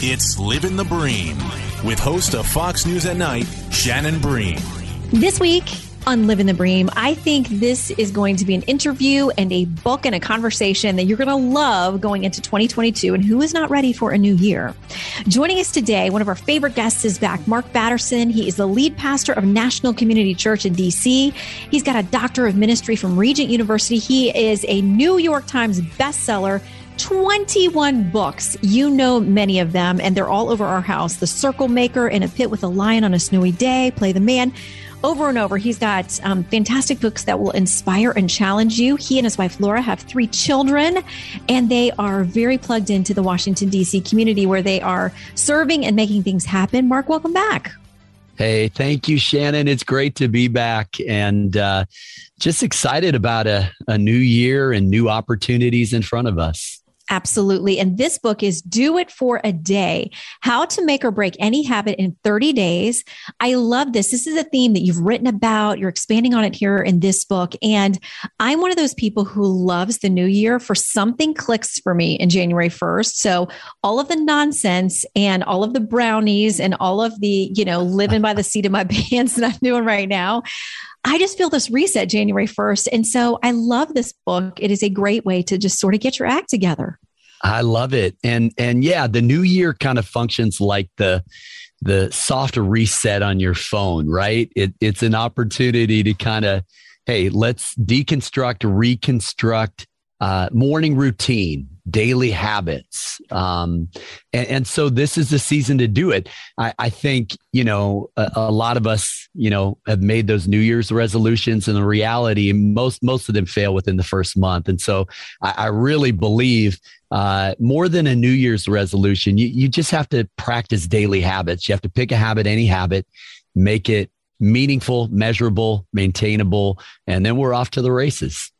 It's Living the Bream with host of Fox News at Night, Shannon Bream. This week on Living the Bream, I think this is going to be an interview and a book and a conversation that you're going to love going into 2022 and who is not ready for a new year. Joining us today, one of our favorite guests is back, Mark Batterson. He is the lead pastor of National Community Church in DC. He's got a doctor of ministry from Regent University. He is a New York Times bestseller 21 books. You know many of them, and they're all over our house. The Circle Maker in a Pit with a Lion on a Snowy Day, Play the Man. Over and over, he's got um, fantastic books that will inspire and challenge you. He and his wife Laura have three children, and they are very plugged into the Washington, D.C. community where they are serving and making things happen. Mark, welcome back. Hey, thank you, Shannon. It's great to be back and uh, just excited about a, a new year and new opportunities in front of us. Absolutely. And this book is Do It for a Day How to Make or Break Any Habit in 30 Days. I love this. This is a theme that you've written about. You're expanding on it here in this book. And I'm one of those people who loves the new year for something clicks for me in January 1st. So all of the nonsense and all of the brownies and all of the, you know, living by the seat of my pants that I'm doing right now. I just feel this reset January 1st. And so I love this book. It is a great way to just sort of get your act together. I love it. And and yeah, the new year kind of functions like the the soft reset on your phone, right? It, it's an opportunity to kind of, hey, let's deconstruct, reconstruct uh, morning routine, daily habits. Um, and, and, so this is the season to do it. I, I think, you know, a, a, lot of us, you know, have made those New Year's resolutions and the reality, most, most of them fail within the first month. And so I, I really believe uh, more than a New Year's resolution, you, you just have to practice daily habits. You have to pick a habit, any habit, make it meaningful, measurable, maintainable, and then we're off to the races.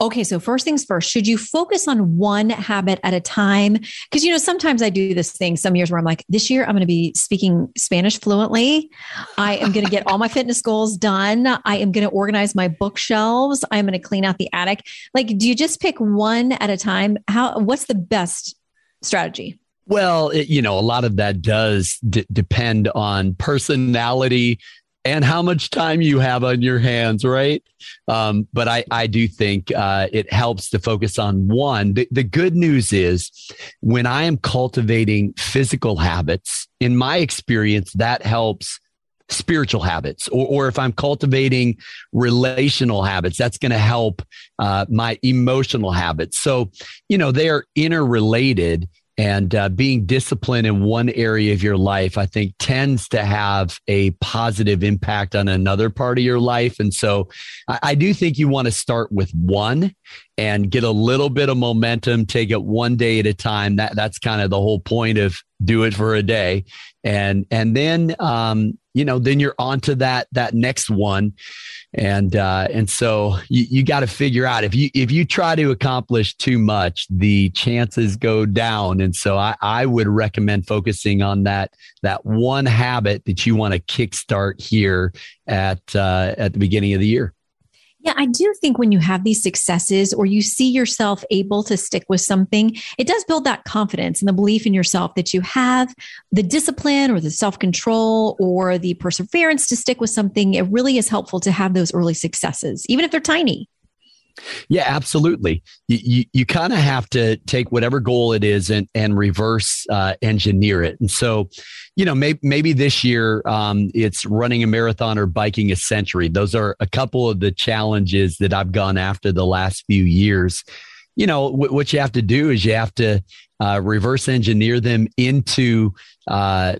Okay, so first things first, should you focus on one habit at a time? Because, you know, sometimes I do this thing some years where I'm like, this year I'm going to be speaking Spanish fluently. I am going to get all my fitness goals done. I am going to organize my bookshelves. I'm going to clean out the attic. Like, do you just pick one at a time? How, what's the best strategy? Well, it, you know, a lot of that does d- depend on personality, and how much time you have on your hands, right? Um, but I, I do think uh, it helps to focus on one. The, the good news is when I am cultivating physical habits, in my experience, that helps spiritual habits or, or if i'm cultivating relational habits that's going to help uh, my emotional habits so you know they are interrelated and uh, being disciplined in one area of your life, I think, tends to have a positive impact on another part of your life. And so I, I do think you want to start with one and get a little bit of momentum, take it one day at a time. That that's kind of the whole point of do it for a day. And and then um, you know, then you're on to that that next one. And uh, and so you, you got to figure out if you if you try to accomplish too much, the chances go down. And so I, I would recommend focusing on that that one habit that you want to kickstart here at uh, at the beginning of the year. Yeah, I do think when you have these successes or you see yourself able to stick with something, it does build that confidence and the belief in yourself that you have the discipline or the self control or the perseverance to stick with something. It really is helpful to have those early successes, even if they're tiny. Yeah, absolutely. You you, you kind of have to take whatever goal it is and and reverse uh, engineer it. And so, you know, maybe maybe this year um, it's running a marathon or biking a century. Those are a couple of the challenges that I've gone after the last few years. You know, w- what you have to do is you have to uh, reverse engineer them into uh,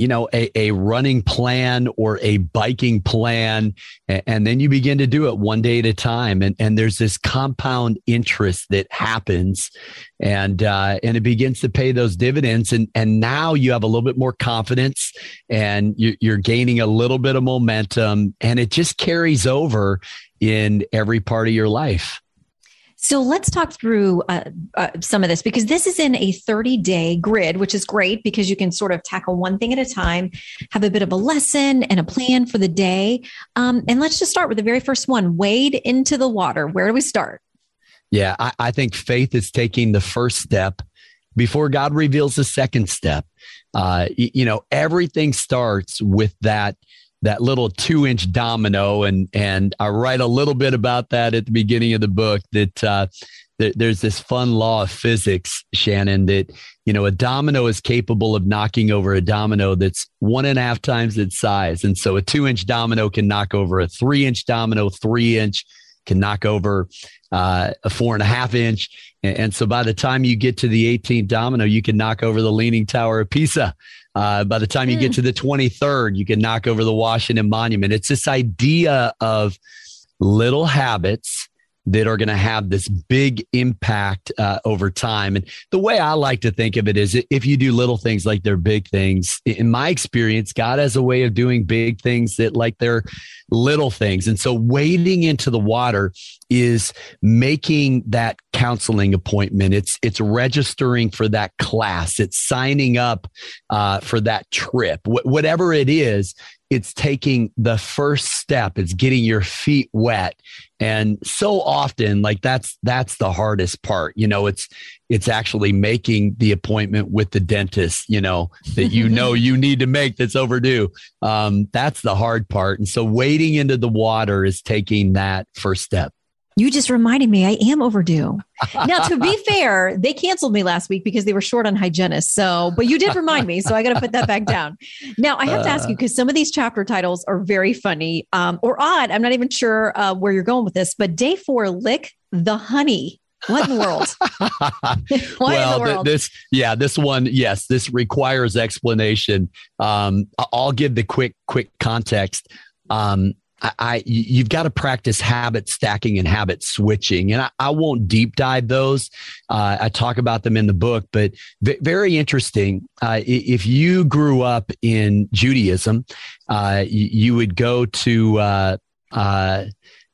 you know, a, a running plan or a biking plan. And, then you begin to do it one day at a time. And, and there's this compound interest that happens and, uh, and it begins to pay those dividends. And, and now you have a little bit more confidence and you, you're gaining a little bit of momentum and it just carries over in every part of your life. So let's talk through uh, uh, some of this because this is in a 30 day grid, which is great because you can sort of tackle one thing at a time, have a bit of a lesson and a plan for the day. Um, and let's just start with the very first one wade into the water. Where do we start? Yeah, I, I think faith is taking the first step before God reveals the second step. Uh, you know, everything starts with that that little two inch domino. And, and I write a little bit about that at the beginning of the book that, uh, there's this fun law of physics, Shannon, that, you know, a domino is capable of knocking over a domino that's one and a half times its size. And so a two inch domino can knock over a three inch domino, three inch can knock over uh, a four and a half inch. And, so by the time you get to the 18th domino, you can knock over the Leaning Tower of Pisa. Uh, by the time you get hmm. to the 23rd, you can knock over the Washington Monument. It's this idea of little habits that are going to have this big impact uh, over time. And the way I like to think of it is if you do little things like they're big things, in my experience, God has a way of doing big things that like they're little things. And so wading into the water is making that counseling appointment. It's, it's registering for that class. It's signing up uh, for that trip, Wh- whatever it is it's taking the first step. It's getting your feet wet. And so often like that's that's the hardest part. You know it's it's actually making the appointment with the dentist you know that you know you need to make that's overdue. Um, that's the hard part. And so wading into the water is taking that first step you just reminded me I am overdue. Now, to be fair, they canceled me last week because they were short on hygienists. So, but you did remind me. So I got to put that back down. Now, I have to ask you because some of these chapter titles are very funny um, or odd. I'm not even sure uh, where you're going with this, but day four, lick the honey. What in the world? what well, the world? Th- this, yeah, this one, yes, this requires explanation. Um, I'll give the quick, quick context. Um, I, I you've got to practice habit stacking and habit switching, and I, I won't deep dive those. Uh, I talk about them in the book, but v- very interesting. Uh, if you grew up in Judaism, uh, you, you, would go to uh, uh,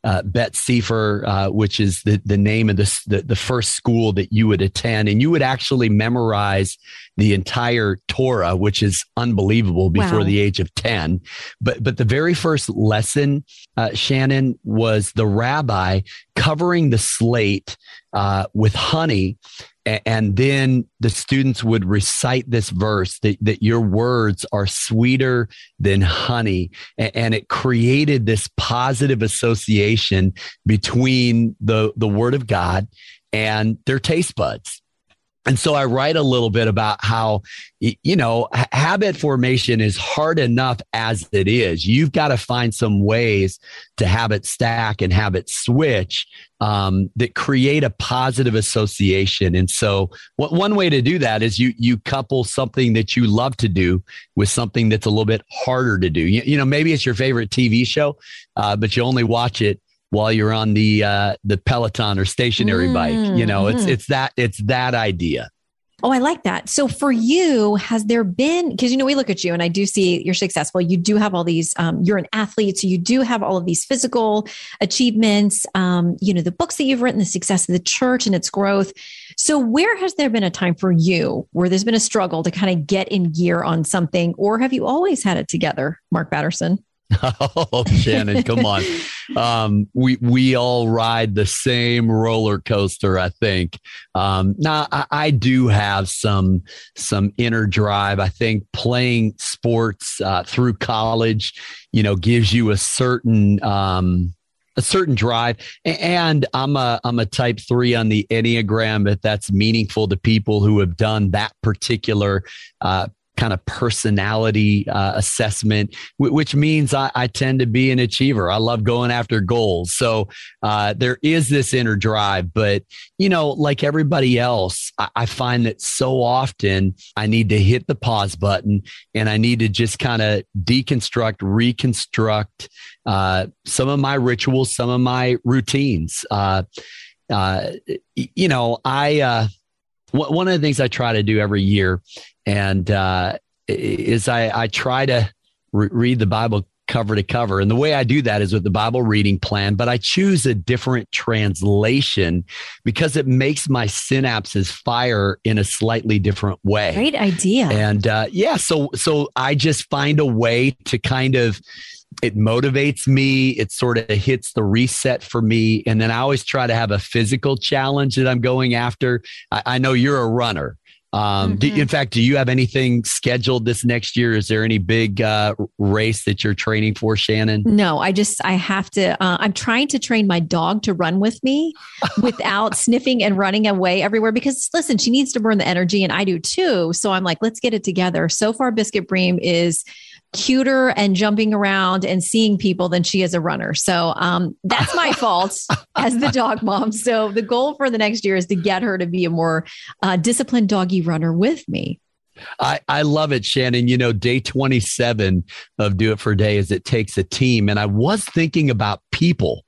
uh, Bet Sefer, uh, which is the, the name of the, the first school that you would attend. And you would actually memorize the entire Torah, which is unbelievable before wow. the age of 10. But, but the very first lesson, uh, Shannon, was the rabbi covering the slate uh, with honey and then the students would recite this verse that, that your words are sweeter than honey and it created this positive association between the the word of god and their taste buds and so I write a little bit about how, you know, habit formation is hard enough as it is. You've got to find some ways to habit stack and habit switch um, that create a positive association. And so what, one way to do that is you, you couple something that you love to do with something that's a little bit harder to do. You, you know, maybe it's your favorite TV show, uh, but you only watch it while you're on the uh, the Peloton or stationary mm, bike. You know, it's mm-hmm. it's that it's that idea. Oh, I like that. So for you, has there been, because, you know, we look at you and I do see you're successful. You do have all these, um, you're an athlete. So you do have all of these physical achievements, um, you know, the books that you've written, the success of the church and its growth. So where has there been a time for you where there's been a struggle to kind of get in gear on something? Or have you always had it together, Mark Batterson? Oh, Shannon, come on. Um, we we all ride the same roller coaster, I think. Um, now, I, I, do have some some inner drive. I think playing sports uh, through college, you know, gives you a certain um, a certain drive. And I'm a I'm a type three on the Enneagram. If that's meaningful to people who have done that particular uh, kind of personality uh, assessment, w- which means I, I, tend to be an achiever. I love going after goals. So uh, there is this inner drive. But, you know, like everybody else, I, I find that so often I need to hit the pause button and I need to just kind of deconstruct, reconstruct uh, some of my rituals, some of my routines. Uh, uh, you know, I, uh, one of the things I try to do every year and uh, is I, I try to re- read the Bible cover to cover. And the way I do that is with the Bible reading plan, but I choose a different translation because it makes my synapses fire in a slightly different way. Great idea. And uh, yeah, so so I just find a way to kind of it motivates me. It sort of hits the reset for me. And then I always try to have a physical challenge that I'm going after. I, I know you're a runner. Um, mm-hmm. do, in fact, do you have anything scheduled this next year? Is there any big uh, race that you're training for, Shannon? No, I just I have to. Uh, I'm trying to train my dog to run with me without sniffing and running away everywhere. Because listen, she needs to burn the energy, and I do too. So I'm like, let's get it together. So far, Biscuit Bream is cuter and jumping around and seeing people than she is a runner. So um, that's my fault as the dog mom. So the goal for the next year is to get her to be a more uh, disciplined doggy runner with me. I, I love it, Shannon. You know, day 27 of Do It for Day is it takes a team. And I was thinking about people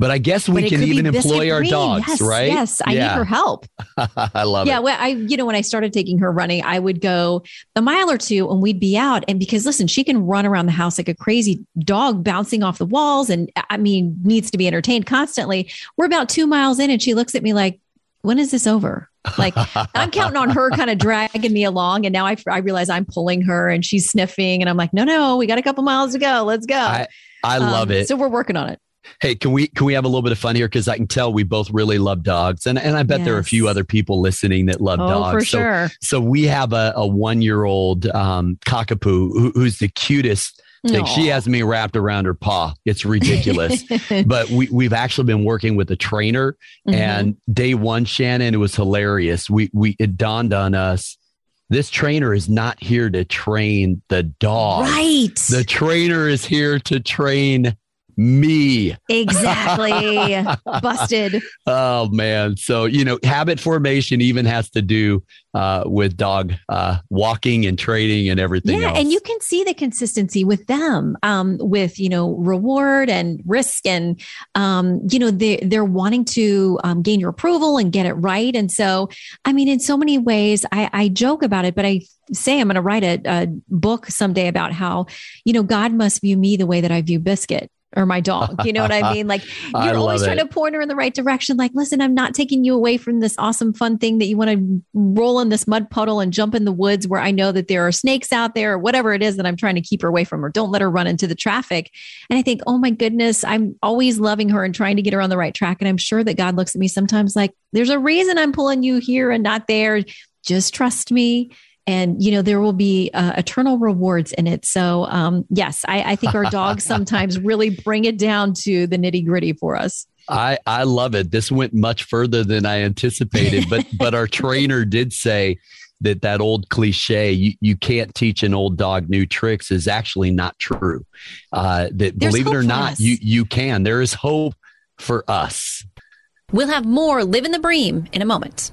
but I guess we can even employ our dogs, yes, right? Yes, I yeah. need her help. I love yeah, it. Yeah, well, I you know when I started taking her running, I would go a mile or two, and we'd be out. And because listen, she can run around the house like a crazy dog, bouncing off the walls, and I mean needs to be entertained constantly. We're about two miles in, and she looks at me like, "When is this over?" Like I'm counting on her kind of dragging me along. And now I, I realize I'm pulling her and she's sniffing. And I'm like, no, no, we got a couple miles to go. Let's go. I, I love um, it. So we're working on it. Hey, can we can we have a little bit of fun here? Because I can tell we both really love dogs, and and I bet yes. there are a few other people listening that love oh, dogs. For so, sure. So we have a, a one year old um, cockapoo who, who's the cutest. Thing. She has me wrapped around her paw. It's ridiculous. but we, we've actually been working with a trainer. Mm-hmm. And day one, Shannon, it was hilarious. We we it dawned on us this trainer is not here to train the dog. Right. The trainer is here to train me. Exactly. Busted. Oh man. So, you know, habit formation even has to do uh, with dog uh, walking and training and everything yeah, else. And you can see the consistency with them, um, with, you know, reward and risk. And, um, you know, they, they're wanting to um, gain your approval and get it right. And so, I mean, in so many ways, I, I joke about it, but I say I'm going to write a, a book someday about how, you know, God must view me the way that I view Biscuit or my dog. You know what I mean? Like you're always trying to point her in the right direction. Like, listen, I'm not taking you away from this awesome, fun thing that you want to roll in this mud puddle and jump in the woods where I know that there are snakes out there or whatever it is that I'm trying to keep her away from, or don't let her run into the traffic. And I think, oh my goodness, I'm always loving her and trying to get her on the right track. And I'm sure that God looks at me sometimes like, there's a reason I'm pulling you here and not there. Just trust me and you know there will be uh, eternal rewards in it so um, yes I, I think our dogs sometimes really bring it down to the nitty gritty for us I, I love it. This went much further than I anticipated, but but our trainer did say that that old cliche you, you can't teach an old dog new tricks is actually not true. Uh, that There's believe it or not, you you can. There is hope for us. We'll have more Living the Bream in a moment.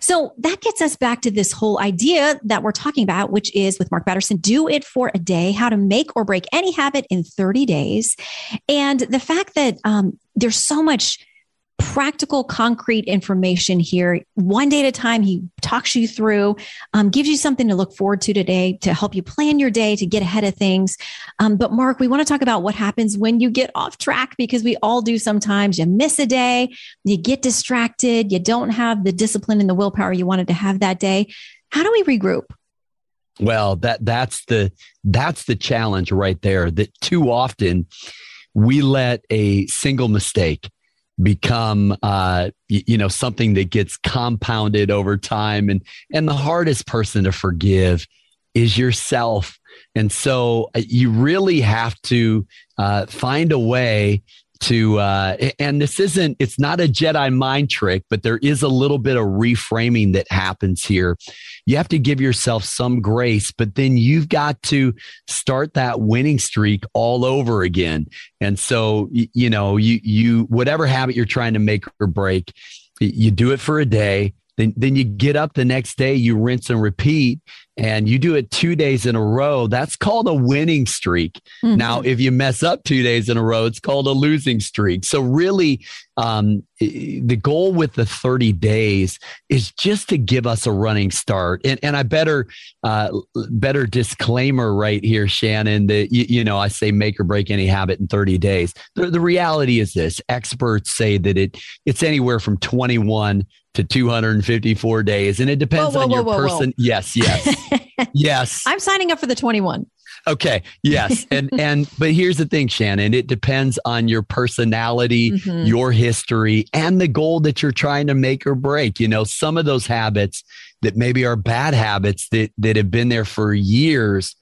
So that gets us back to this whole idea that we're talking about, which is with Mark Batterson do it for a day, how to make or break any habit in 30 days. And the fact that um, there's so much practical, concrete information here. One day at a time, he talks you through, um, gives you something to look forward to today to help you plan your day to get ahead of things. Um, but, Mark, we want to talk about what happens when you get off track because we all do sometimes. You miss a day, you get distracted, you don't have the discipline and the willpower you wanted to have that day. How do we regroup? Well, that that's the that's the challenge right there. That too often we let a single mistake become uh, you know something that gets compounded over time. And and the hardest person to forgive is yourself. And so uh, you really have to uh, find a way to uh, and this isn't it's not a jedi mind trick but there is a little bit of reframing that happens here. You have to give yourself some grace but then you've got to start that winning streak all over again. And so you know you you whatever habit you're trying to make or break you do it for a day then, then you get up the next day, you rinse and repeat, and you do it two days in a row. That's called a winning streak. Mm-hmm. Now, if you mess up two days in a row, it's called a losing streak. So, really, um, the goal with the 30 days is just to give us a running start. And, and I better, uh, better disclaimer right here, Shannon, that, you, you, know, I say make or break any habit in 30 days. The, the reality is this experts say that it it's anywhere from 21 to 254 days. And it depends whoa, whoa, on your whoa, person. Yes, yes. yes. I'm signing up for the 21. Okay. Yes. And and but here's the thing, Shannon. It depends on your personality, mm-hmm. your history, and the goal that you're trying to make or break. You know, some of those habits that maybe are bad habits that that have been there for years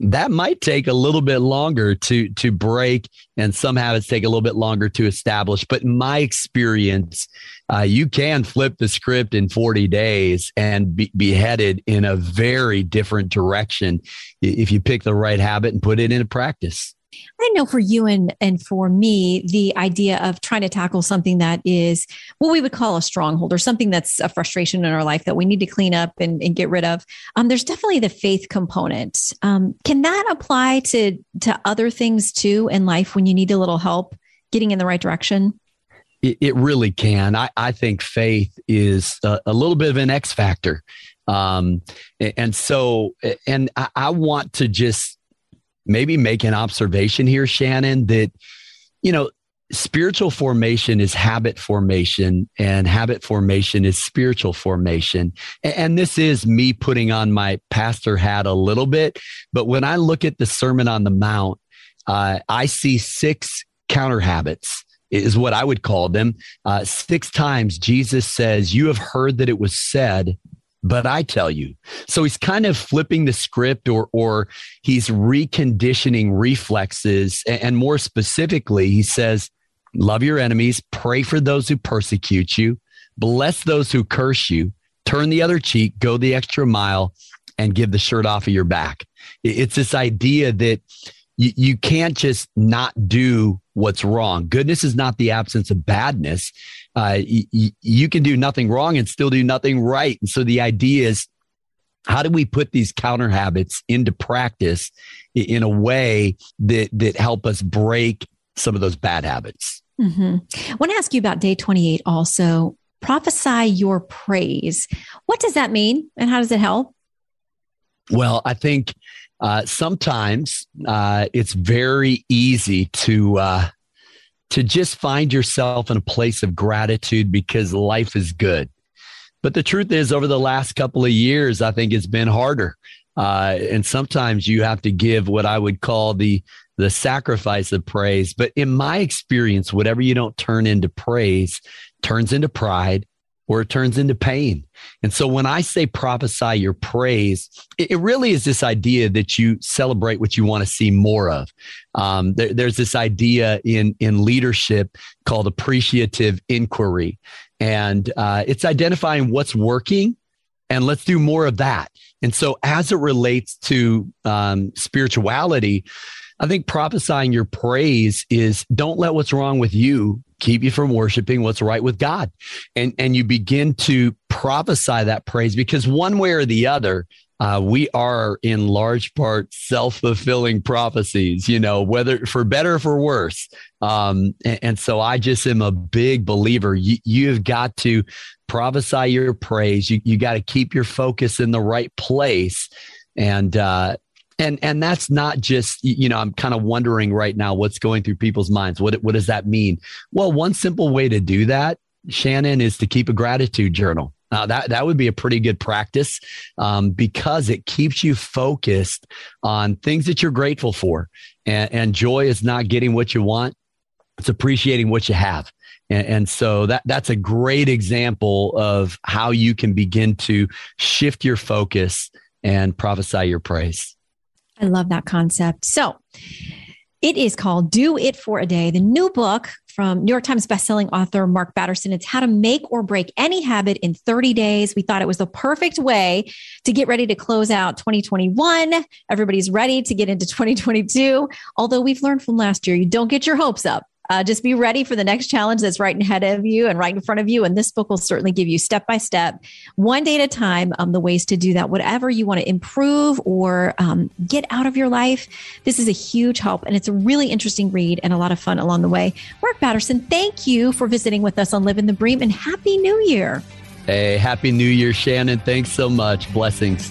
that might take a little bit longer to to break and some habits take a little bit longer to establish but in my experience uh, you can flip the script in 40 days and be, be headed in a very different direction if you pick the right habit and put it into practice I know for you and and for me, the idea of trying to tackle something that is what we would call a stronghold or something that's a frustration in our life that we need to clean up and, and get rid of. Um, there's definitely the faith component. Um, can that apply to to other things too in life when you need a little help getting in the right direction? It, it really can. I, I think faith is a, a little bit of an X factor. Um, and so, and I, I want to just maybe make an observation here, Shannon, that, you know, spiritual formation is habit formation and habit formation is spiritual formation. And this is me putting on my pastor hat a little bit. But when I look at the Sermon on the Mount, uh, I see six counter habits is what I would call them. Uh, six times Jesus says, You have heard that it was said, but I tell you. So he's kind of flipping the script or or he's reconditioning reflexes and more specifically he says love your enemies, pray for those who persecute you, bless those who curse you, turn the other cheek, go the extra mile and give the shirt off of your back. It's this idea that you, you can't just not do what's wrong. Goodness is not the absence of badness. Uh, y- you can do nothing wrong and still do nothing right. And so the idea is, how do we put these counter habits into practice in a way that that help us break some of those bad habits? Mm-hmm. I want to ask you about day 28 also. Prophesy your praise. What does that mean and how does it help? Well, I think uh, sometimes uh, it's very easy to uh, to just find yourself in a place of gratitude because life is good. But the truth is, over the last couple of years, I think it's been harder. Uh, and sometimes you have to give what I would call the the sacrifice of praise. But in my experience, whatever you don't turn into praise turns into pride or it turns into pain. And so when I say prophesy your praise, it, really is this idea that you celebrate what you want to see more of. Um, there, there's this idea in, in leadership called appreciative inquiry. And uh, it's identifying what's working and let's do more of that. And so as it relates to um, spirituality, I think prophesying your praise is don't let what's wrong with you keep you from worshiping what's right with God. And, and you begin to prophesy that praise because one way or the other, uh, we are in large part self-fulfilling prophecies, you know, whether for better or for worse. Um, and, and, so I just am a big believer. You, you've got to prophesy your praise. You, you got to keep your focus in the right place. And, uh, and and that's not just you know i'm kind of wondering right now what's going through people's minds what what does that mean well one simple way to do that shannon is to keep a gratitude journal Uh, that that would be a pretty good practice um, because it keeps you focused on things that you're grateful for. And, and joy is not getting what you want; it's appreciating what you have. And, and so that that's a great example of how you can begin to shift your focus and prophesy your praise. I love that concept. So it is called Do It for a Day, the new book from New York Times bestselling author Mark Batterson. It's how to make or break any habit in 30 days. We thought it was the perfect way to get ready to close out 2021. Everybody's ready to get into 2022. Although we've learned from last year, you don't get your hopes up. Uh, just be ready for the next challenge that's right ahead of you and right in front of you. And this book will certainly give you step by step, one day at a time, um, the ways to do that. Whatever you want to improve or um, get out of your life, this is a huge help. And it's a really interesting read and a lot of fun along the way. Mark Batterson, thank you for visiting with us on Living the Bream and Happy New Year. Hey, Happy New Year, Shannon. Thanks so much. Blessings.